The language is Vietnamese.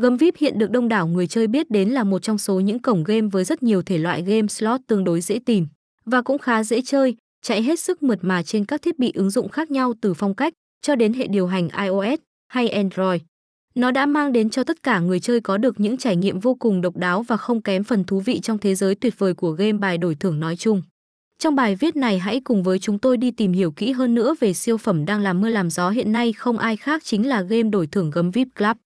Gấm VIP hiện được đông đảo người chơi biết đến là một trong số những cổng game với rất nhiều thể loại game slot tương đối dễ tìm và cũng khá dễ chơi, chạy hết sức mượt mà trên các thiết bị ứng dụng khác nhau từ phong cách cho đến hệ điều hành iOS hay Android. Nó đã mang đến cho tất cả người chơi có được những trải nghiệm vô cùng độc đáo và không kém phần thú vị trong thế giới tuyệt vời của game bài đổi thưởng nói chung. Trong bài viết này hãy cùng với chúng tôi đi tìm hiểu kỹ hơn nữa về siêu phẩm đang làm mưa làm gió hiện nay không ai khác chính là game đổi thưởng gấm VIP Club.